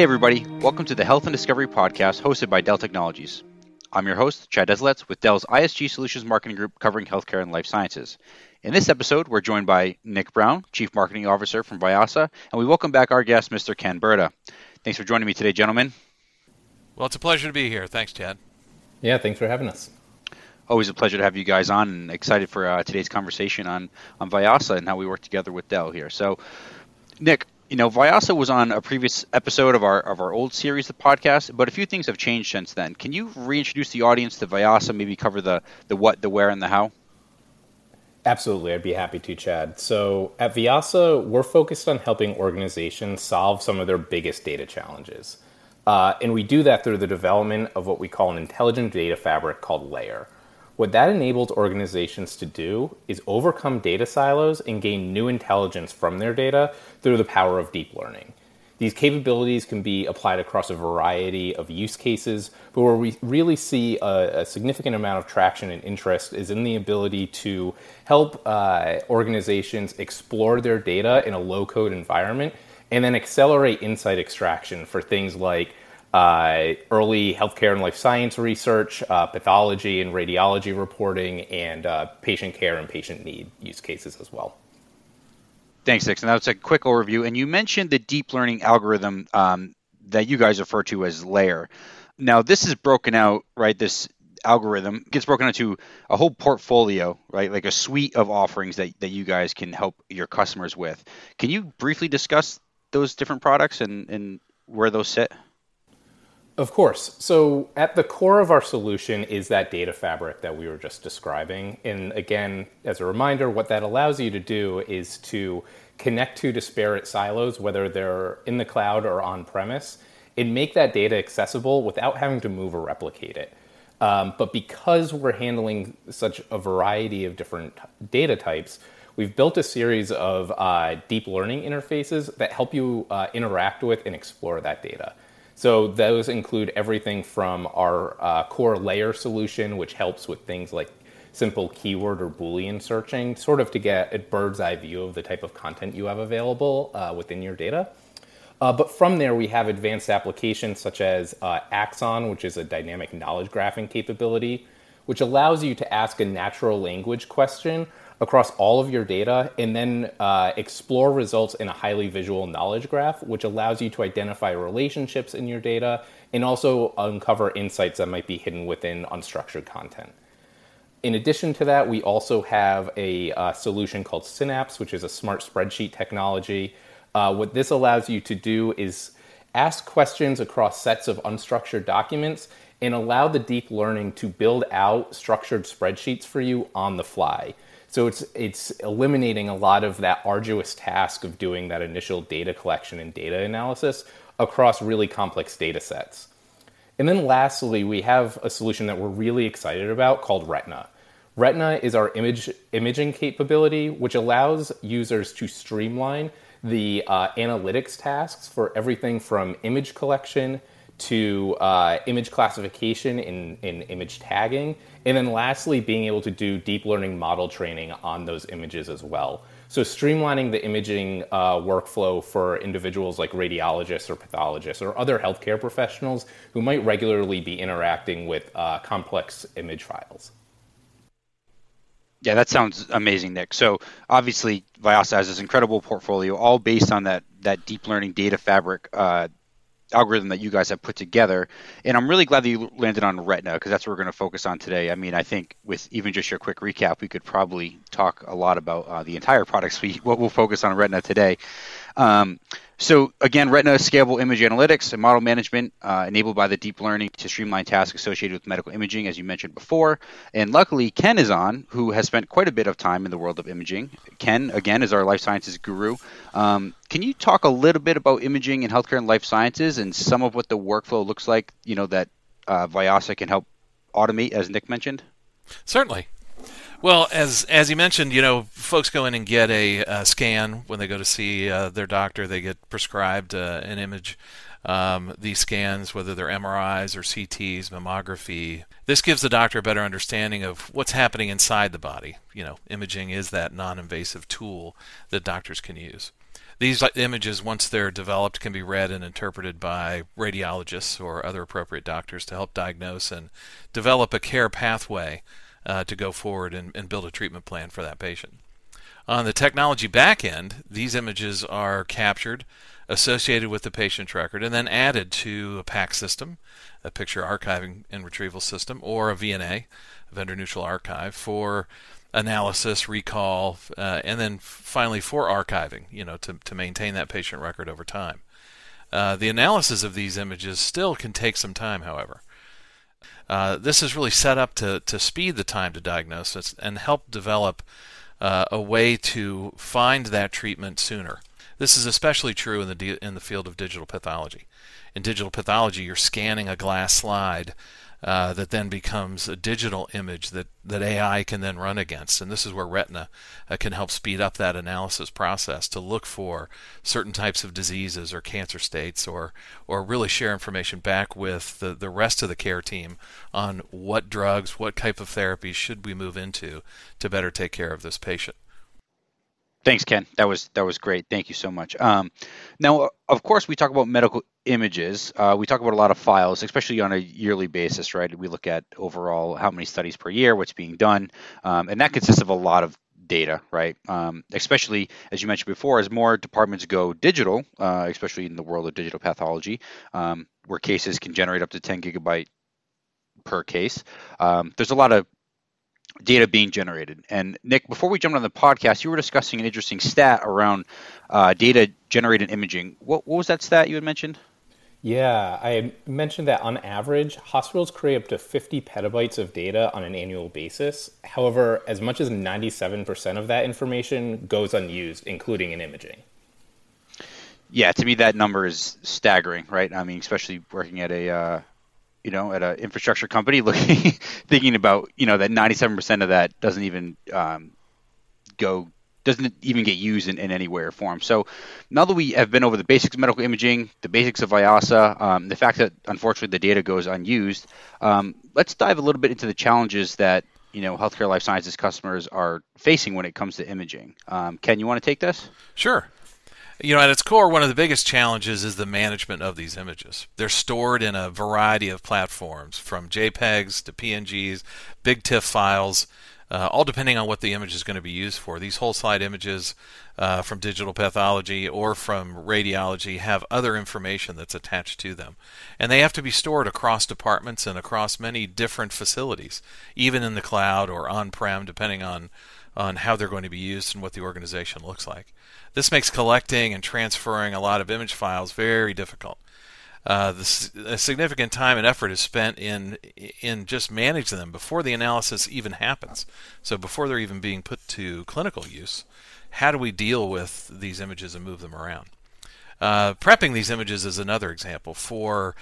Hey, everybody. Welcome to the Health and Discovery Podcast hosted by Dell Technologies. I'm your host, Chad Deslets, with Dell's ISG Solutions Marketing Group covering healthcare and life sciences. In this episode, we're joined by Nick Brown, Chief Marketing Officer from Vyasa, and we welcome back our guest, Mr. Ken Burda. Thanks for joining me today, gentlemen. Well, it's a pleasure to be here. Thanks, Chad. Yeah, thanks for having us. Always a pleasure to have you guys on, and excited for uh, today's conversation on on Vyasa and how we work together with Dell here. So, Nick, you know, Vyasa was on a previous episode of our of our old series of podcast, but a few things have changed since then. Can you reintroduce the audience to Vyasa? Maybe cover the the what, the where, and the how. Absolutely, I'd be happy to, Chad. So at Vyasa, we're focused on helping organizations solve some of their biggest data challenges. Uh, and we do that through the development of what we call an intelligent data fabric called Layar. What that enables organizations to do is overcome data silos and gain new intelligence from their data through the power of deep learning. These capabilities can be applied across a variety of use cases, but where we really see a, a significant amount of traction and interest is in the ability to help uh, organizations explore their data in a low code environment and then accelerate insight extraction for things like uh, early healthcare and life science research, uh, pathology and radiology reporting, and uh, patient care and patient need use cases as well. Thanks, Nick. And that's a quick overview. And you mentioned the deep learning algorithm um, that you guys refer to as Layar. Now, this is broken out, right? This algorithm gets broken into a whole portfolio, right? Like a suite of offerings that, that you guys can help your customers with. Can you briefly discuss those different products and, and where those sit? Of course. So, at the core of our solution is that data fabric that we were just describing. And again, as a reminder, what that allows you to do is to connect to disparate silos, whether they're in the cloud or on premise, and make that data accessible without having to move or replicate it. Um, but because we're handling such a variety of different data types, we've built a series of uh, deep learning interfaces that help you uh, interact with and explore that data. So those include everything from our uh, core Layar solution, which helps with things like simple keyword or Boolean searching, sort of to get a bird's eye view of the type of content you have available uh, within your data. Uh, but from there, we have advanced applications such as uh, Axon, which is a dynamic knowledge graphing capability, which allows you to ask a natural language question across all of your data and then uh, explore results in a highly visual knowledge graph, which allows you to identify relationships in your data and also uncover insights that might be hidden within unstructured content. In addition to that, we also have a uh, solution called Synapse, which is a smart spreadsheet technology. Uh, what this allows you to do is ask questions across sets of unstructured documents and allow the deep learning to build out structured spreadsheets for you on the fly. So it's it's eliminating a lot of that arduous task of doing that initial data collection and data analysis across really complex data sets. And then lastly, we have a solution that we're really excited about called Retina. Retina is our image imaging capability, which allows users to streamline the uh, analytics tasks for everything from image collection to uh, image classification in, in image tagging, and then lastly, being able to do deep learning model training on those images as well. So, streamlining the imaging uh, workflow for individuals like radiologists or pathologists or other healthcare professionals who might regularly be interacting with uh, complex image files. Yeah, that sounds amazing, Nick. So obviously, Vyasa has this incredible portfolio, all based on that that deep learning data fabric uh, algorithm that you guys have put together. And I'm really glad that you landed on Retina because that's what we're going to focus on today. I mean, I think with even just your quick recap, we could probably talk a lot about uh, the entire product suite. What we'll focus on Retina today. Um, so again, Retina scalable image analytics and model management uh, enabled by the deep learning to streamline tasks associated with medical imaging, as you mentioned before. And luckily, Ken is on, who has spent quite a bit of time in the world of imaging. Ken, again, is our life sciences guru. Um, can you talk a little bit about imaging in healthcare and life sciences and some of what the workflow looks like? You know that uh, can help automate, as Nick mentioned. Certainly. Well, as as you mentioned, you know, folks go in and get a, scan when they go to see uh, their doctor. They get prescribed uh, an image. Um, these scans, whether they're MRIs or CTs, mammography, this gives the doctor a better understanding of what's happening inside the body. You know, imaging is that non-invasive tool that doctors can use. These images, once they're developed, can be read and interpreted by radiologists or other appropriate doctors to help diagnose and develop a care pathway uh, to go forward and, and build a treatment plan for that patient. On the technology back end, these images are captured, associated with the patient's record, and then added to a PACS system, a picture archiving and retrieval system, or a VNA, a vendor neutral archive, for analysis, recall, uh, and then finally for archiving, you know, to, to maintain that patient record over time. Uh, the analysis of these images still can take some time, however. Uh, this is really set up to, to speed the time to diagnosis and help develop uh, a way to find that treatment sooner. This is especially true in the in the field of digital pathology. In digital pathology, you're scanning a glass slide uh, that then becomes a digital image that, that AI can then run against. And this is where Retina uh, can help speed up that analysis process to look for certain types of diseases or cancer states or, or really share information back with the, the rest of the care team on what drugs, what type of therapies should we move into to better take care of this patient. Thanks, Ken. That was that was great. Thank you so much. Um, now, of course, we talk about medical images. Uh, we talk about a lot of files, especially on a yearly basis, right? We look at overall how many studies per year, what's being done, um, and that consists of a lot of data, right? Um, especially as you mentioned before, as more departments go digital, uh, especially in the world of digital pathology, um, where cases can generate up to 10 gigabyte per case. Um, there's a lot of data being generated. And Nick, before we jumped on the podcast, you were discussing an interesting stat around uh, data generated imaging. What, what was that stat you had mentioned? Yeah, I mentioned that on average, hospitals create up to 50 petabytes of data on an annual basis. However, as much as 97% of that information goes unused, including in imaging. Yeah, to me, that number is staggering, right? I mean, especially working at a uh, you know, at an infrastructure company, looking, thinking about, you know, that 97% of that doesn't even um, go, doesn't even get used in, in any way or form. So now that we have been over the basics of medical imaging, the basics of Vyasa, um, the fact that unfortunately the data goes unused, um, let's dive a little bit into the challenges that you know healthcare life sciences customers are facing when it comes to imaging. Um, Ken, you want to take this? Sure you know, at its core, one of the biggest challenges is the management of these images. They're stored in a variety of platforms, from JPEGs to PNGs, big TIFF files, uh, all depending on what the image is going to be used for. These whole slide images uh, from digital pathology or from radiology have other information that's attached to them. And they have to be stored across departments and across many different facilities, even in the cloud or on prem, depending on, on how they're going to be used and what the organization looks like. This makes collecting and transferring a lot of image files very difficult. Uh, the, a significant time and effort is spent in in just managing them before the analysis even happens. So before they're even being put to clinical use, how do we deal with these images and move them around? Uh, prepping these images is another example for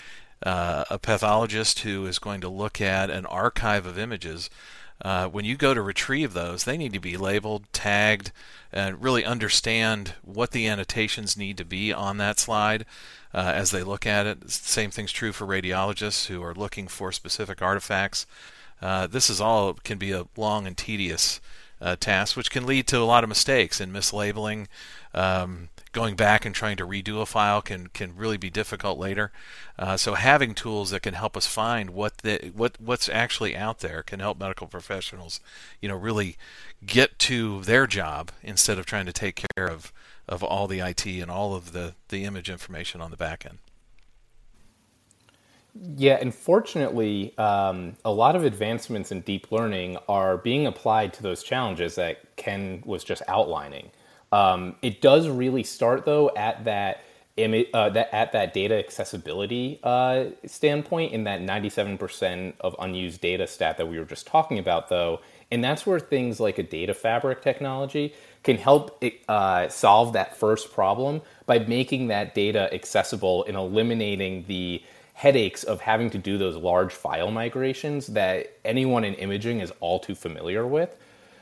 uh, a pathologist who is going to look at an archive of images uh, when you go to retrieve those, they need to be labeled, tagged, and really understand what the annotations need to be on that slide uh, as they look at it. Same thing's true for radiologists who are looking for specific artifacts. Uh, this is all can be a long and tedious uh, task, which can lead to a lot of mistakes and mislabeling. Um, going back and trying to redo a file can can really be difficult later. Uh, so having tools that can help us find what the what what's actually out there can help medical professionals, you know, really get to their job instead of trying to take care of of all the IT and all of the the image information on the back end. Yeah, unfortunately, um, a lot of advancements in deep learning are being applied to those challenges that Ken was just outlining. Um, it does really start though at that image, uh, that at that data accessibility uh, standpoint in that 97% of unused data stat that we were just talking about though, and that's where things like a data fabric technology can help uh, solve that first problem by making that data accessible and eliminating the headaches of having to do those large file migrations that anyone in imaging is all too familiar with.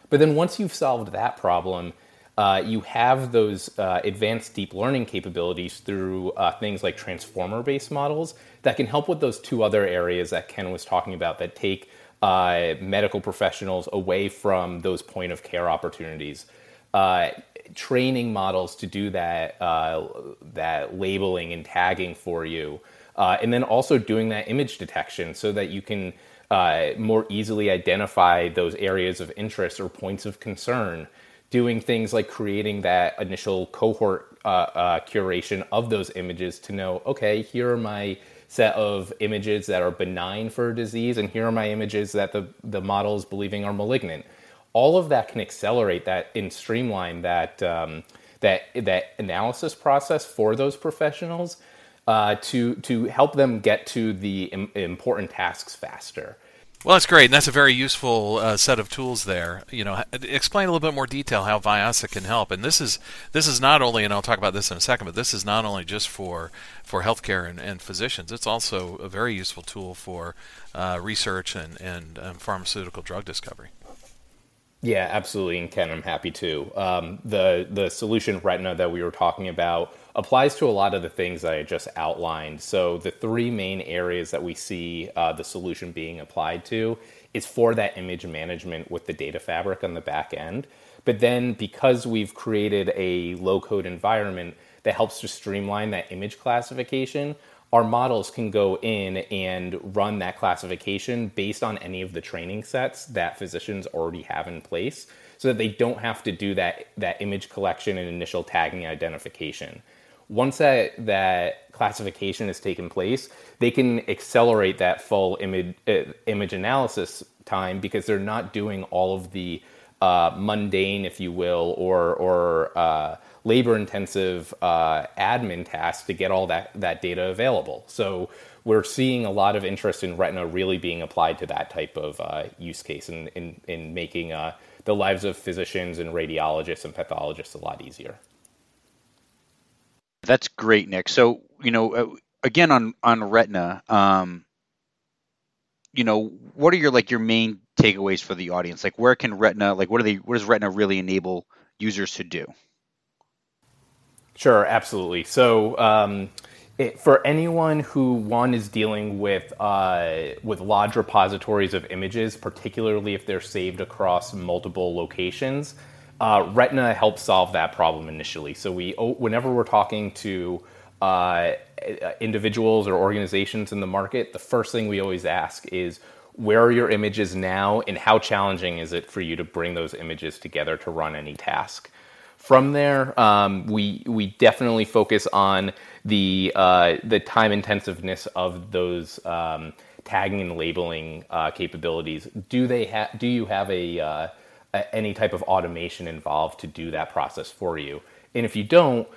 But then once you've solved that problem, uh, you have those uh, advanced deep learning capabilities through uh, things like transformer based models that can help with those two other areas that Ken was talking about that take uh, medical professionals away from those point of care opportunities. uh, training models to do that that labeling and tagging for you, and then also doing that image detection so that you can more easily identify those areas of interest or points of concern. Doing things like creating that initial cohort uh, uh, curation of those images to know, okay, here are my set of images that are benign for a disease, and here are my images that the, the model is believing are malignant. All of that can accelerate that and streamline that um, that that analysis process for those professionals uh, to to help them get to the Im- important tasks faster. Well, that's great, and that's a very useful uh, set of tools there. You know, explain a little bit more detail how Vyasa can help. And this is this is not only, and I'll talk about this in a second, but this is not only just for for healthcare and, and physicians. It's also a very useful tool for uh, research and, and um, pharmaceutical drug discovery. Yeah, absolutely, and Ken, I'm happy to. Um, the the solution Retina that we were talking about applies to a lot of the things I just outlined. So the three main areas that we see uh, the solution being applied to is for that image management with the data fabric on the back end. But then because we've created a low code environment that helps to streamline that image classification, our models can go in and run that classification based on any of the training sets that physicians already have in place so that they don't have to do that, that image collection and initial tagging identification. Once that that classification has taken place, they can accelerate that full image uh, image analysis time because they're not doing all of the uh, mundane, if you will, or or uh, labor intensive uh, admin tasks to get all that that data available. So we're seeing a lot of interest in Retina really being applied to that type of uh, use case and in, in, in, making uh, the lives of physicians and radiologists and pathologists a lot easier. That's great, Nick. So you know, again on on Retina, um, you know, what are your like your main takeaways for the audience? Like, where can Retina, like, what are they, what does Retina really enable users to do? Sure, absolutely. So. Um, it, for anyone who one is dealing with uh, with large repositories of images, particularly if they're saved across multiple locations, uh, Retina helps solve that problem initially. So we, whenever we're talking to uh, individuals or organizations in the market, the first thing we always ask is, where are your images now, and how challenging is it for you to bring those images together to run any task? From there, um, we we definitely focus on the uh, the time intensiveness of those um, tagging and labeling uh, capabilities. Do they have? Do you have a uh, any type of automation involved to do that process for you. And if you don't,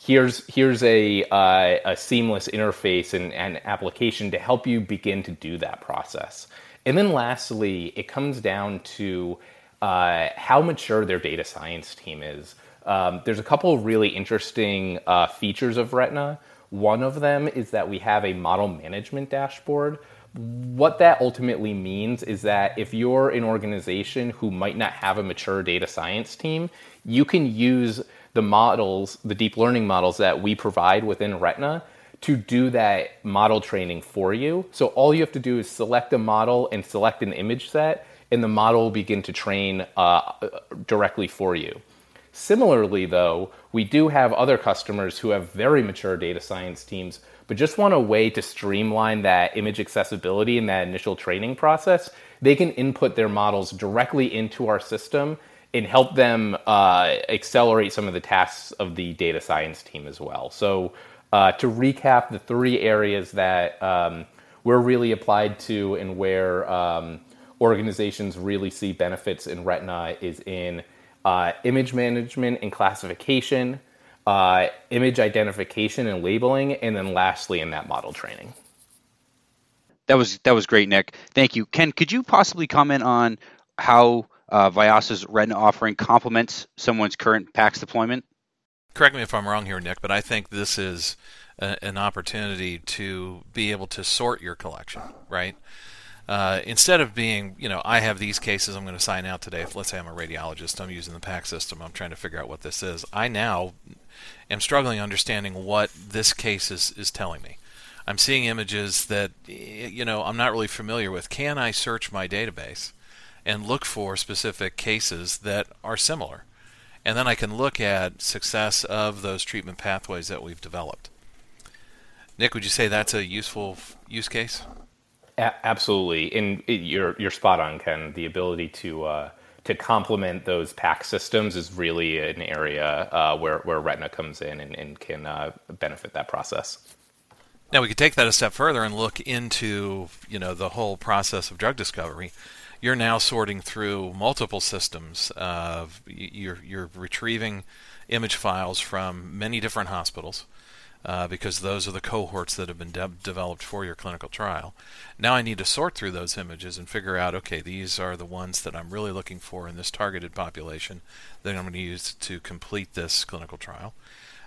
here's here's a uh, a seamless interface and, and application to help you begin to do that process. And then lastly, it comes down to uh, how mature their data science team is. Um, there's a couple of really interesting uh, features of Retina. One of them is that we have a model management dashboard what that ultimately means is that if you're an organization who might not have a mature data science team, you can use the models, the deep learning models that we provide within Retina to do that model training for you. So all you have to do is select a model and select an image set, and the model will begin to train uh, directly for you. Similarly, though, we do have other customers who have very mature data science teams but just want a way to streamline that image accessibility and that initial training process, they can input their models directly into our system and help them uh, accelerate some of the tasks of the data science team as well. So, uh, to recap, the three areas that um, we're really applied to and where um, organizations really see benefits in Retina is in uh, image management and classification, uh, image identification and labeling, and then lastly in that model training. That was that was great, Nick. Thank you, Ken. Could you possibly comment on how uh, Vyasa's Retina offering complements someone's current PACS deployment? Correct me if I'm wrong here, Nick, but I think this is a, an opportunity to be able to sort your collection, right? Uh, instead of being, you know, I have these cases I'm going to sign out today. If let's say I'm a radiologist, I'm using the PACS system, I'm trying to figure out what this is. I now am struggling understanding what this case is, is telling me. I'm seeing images that, you know, I'm not really familiar with. Can I search my database and look for specific cases that are similar? and then I can look at success of those treatment pathways that we've developed. Nick, would you say that's a useful use case? A- absolutely, and you're you're spot on, Ken. The ability to uh, to complement those PACS systems is really an area uh, where where Retina comes in and, and can uh, benefit that process. Now we could take that a step further and look into you know the whole process of drug discovery. You're now sorting through multiple systems. Of You're you're retrieving image files from many different hospitals uh, because those are the cohorts that have been de- developed for your clinical trial. Now I need to sort through those images and figure out okay, these are the ones that I'm really looking for in this targeted population that I'm going to use to complete this clinical trial.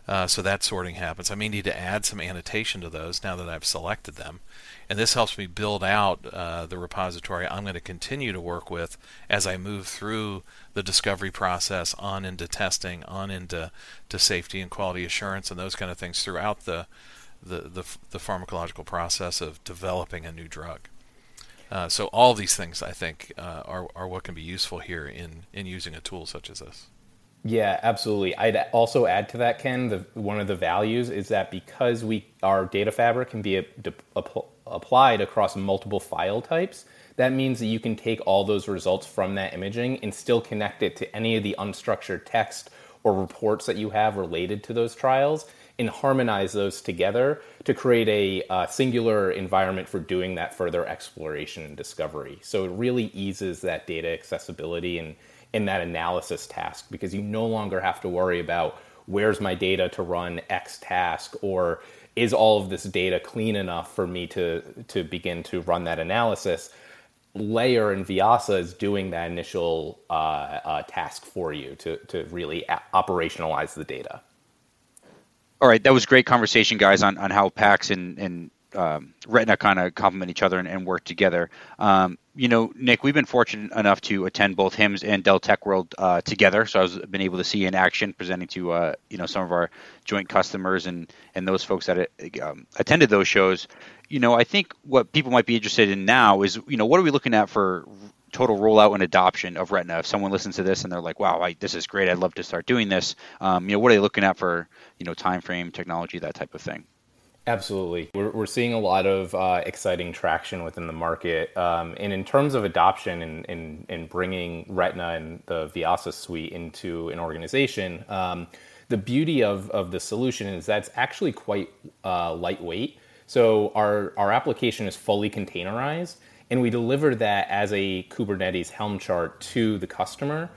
Uh, so that sorting happens. I may need to add some annotation to those now that I've selected them. And this helps me build out uh, the repository I'm going to continue to work with as I move through the discovery process on into testing, on into to safety and quality assurance and those kind of things throughout the the, the, the pharmacological process of developing a new drug. Uh, so all these things, I think, uh, are, are what can be useful here in, in using a tool such as this. Yeah, absolutely. I'd also add to that, Ken. The, one of the values is that because we our data fabric can be a, a, applied across multiple file types, that means that you can take all those results from that imaging and still connect it to any of the unstructured text or reports that you have related to those trials and harmonize those together to create a uh, singular environment for doing that further exploration and discovery. So it really eases that data accessibility and in that analysis task because you no longer have to worry about where's my data to run X task or is all of this data clean enough for me to to begin to run that analysis layer and Vyasa is doing that initial uh, uh, task for you to, to really a- operationalize the data. All right, that was great conversation, guys, on, on how PACS and, and um, Retina kind of complement each other and, and work together. Um, you know, Nick, we've been fortunate enough to attend both HIMSS and Dell Tech World uh, together, so I've been able to see in action presenting to uh, you know some of our joint customers and and those folks that um, attended those shows. You know, I think what people might be interested in now is you know what are we looking at for total rollout and adoption of Retina? If someone listens to this and they're like, "Wow, I, this is great! I'd love to start doing this," um, you know, what are they looking at for you know time frame, technology, that type of thing? Absolutely. We're, we're seeing a lot of uh, exciting traction within the market. Um, and in terms of adoption and, and, and, bringing Retina and the Vyasa suite into an organization, um, the beauty of, of the solution is that's actually quite uh, lightweight. So our, our application is fully containerized, and we deliver that as a Kubernetes Helm chart to the customer,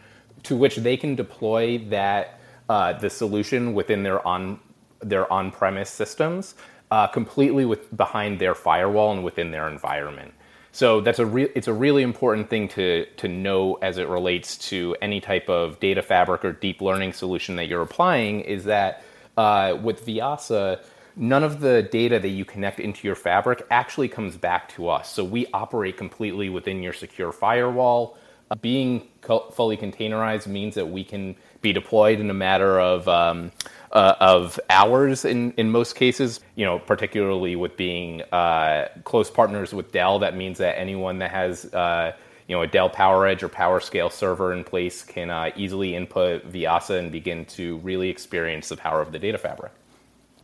to which they can deploy that uh, the solution within their on their on-premise systems uh, completely with behind their firewall and within their environment. So that's a re- it's a really important thing to to know as it relates to any type of data fabric or deep learning solution that you're applying is that uh, with Vyasa, none of the data that you connect into your fabric actually comes back to us. So we operate completely within your secure firewall. Being co- fully containerized means that we can be deployed in a matter of um, uh, of hours in, in most cases. You know, particularly with being uh, close partners with Dell, that means that anyone that has uh, you know a Dell PowerEdge or PowerScale server in place can uh, easily input Vyasa and begin to really experience the power of the data fabric.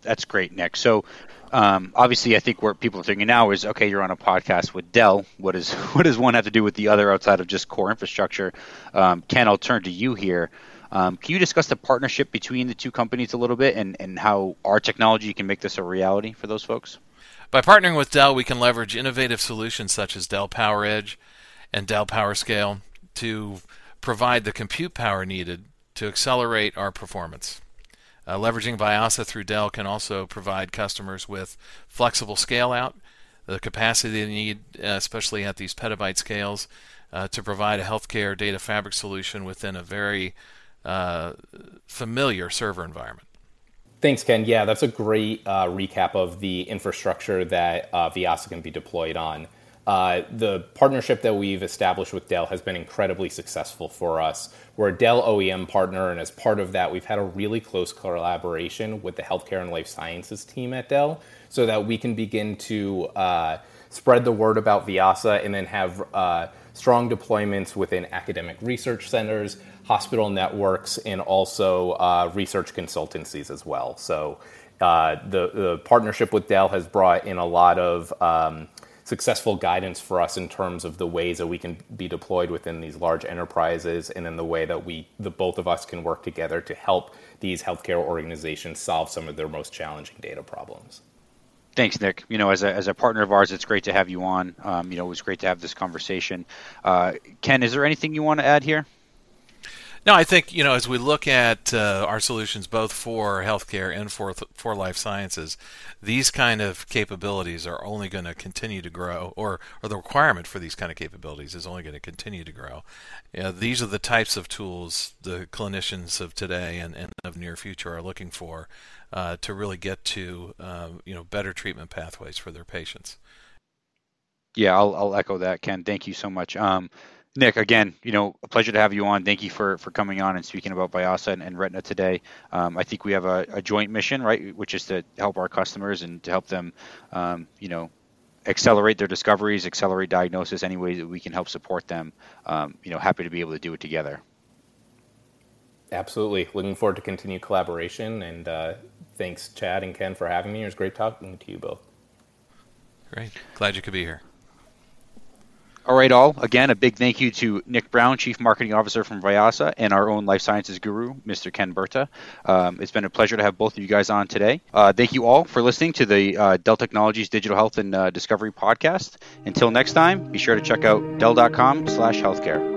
That's great, Nick. So. Um, obviously, I think what people are thinking now is, okay, you're on a podcast with Dell. What is what does one have to do with the other outside of just core infrastructure? Um, Ken, I'll turn to you here. Um, can you discuss the partnership between the two companies a little bit and, and how our technology can make this a reality for those folks? By partnering with Dell, we can leverage innovative solutions such as Dell PowerEdge and Dell PowerScale to provide the compute power needed to accelerate our performance. Uh, leveraging Vyasa through Dell can also provide customers with flexible scale out, the capacity they need, uh, especially at these petabyte scales, uh, to provide a healthcare data fabric solution within a very uh, familiar server environment. Thanks, Ken. Yeah, that's a great uh, recap of the infrastructure that uh, Vyasa can be deployed on. The partnership that we've established with Dell has been incredibly successful for us. We're a Dell OEM partner, and as part of that, we've had a really close collaboration with the healthcare and life sciences team at Dell so that we can begin to uh, spread the word about Vyasa, and then have uh, strong deployments within academic research centers, hospital networks, and also uh, research consultancies as well. So uh, the, the partnership with Dell has brought in a lot of um, successful guidance for us in terms of the ways that we can be deployed within these large enterprises and in the way that we the both of us can work together to help these healthcare organizations solve some of their most challenging data problems Thanks, Nick. You know, as a, as a partner of ours, it's great to have you on. Um, you know, it was great to have this conversation. Uh, Ken, is there anything you want to add here? No, I think you know as we look at uh, our solutions both for healthcare and for for life sciences, these kind of capabilities are only going to continue to grow, or or the requirement for these kind of capabilities is only going to continue to grow. You know, these are the types of tools the clinicians of today and, and of near future are looking for uh, to really get to uh, you know better treatment pathways for their patients. Yeah, I'll, I'll echo that, Ken. Thank you so much. Um, Nick, again, you know, a pleasure to have you on. Thank you for, for coming on and speaking about Vyasa and, and Retina today. Um, I think we have a, a, joint mission, right, which is to help our customers and to help them, um, you know, accelerate their discoveries, accelerate diagnosis, any way that we can help support them. Um, you know, happy to be able to do it together. Absolutely. Looking forward to continued collaboration. And uh, thanks, Chad and Ken, for having me. It was great talking to you both. Great. Glad you could be here. All right, all. Again, a big thank you to Nick Brown, Chief Marketing Officer from Vyasa, and our own life sciences guru, Mr. Ken Berta. Um, it's been a pleasure to have both of you guys on today. Uh, thank you all for listening to the uh, Dell Technologies Digital Health and uh, Discovery podcast. Until next time, be sure to check out dell.com slash healthcare.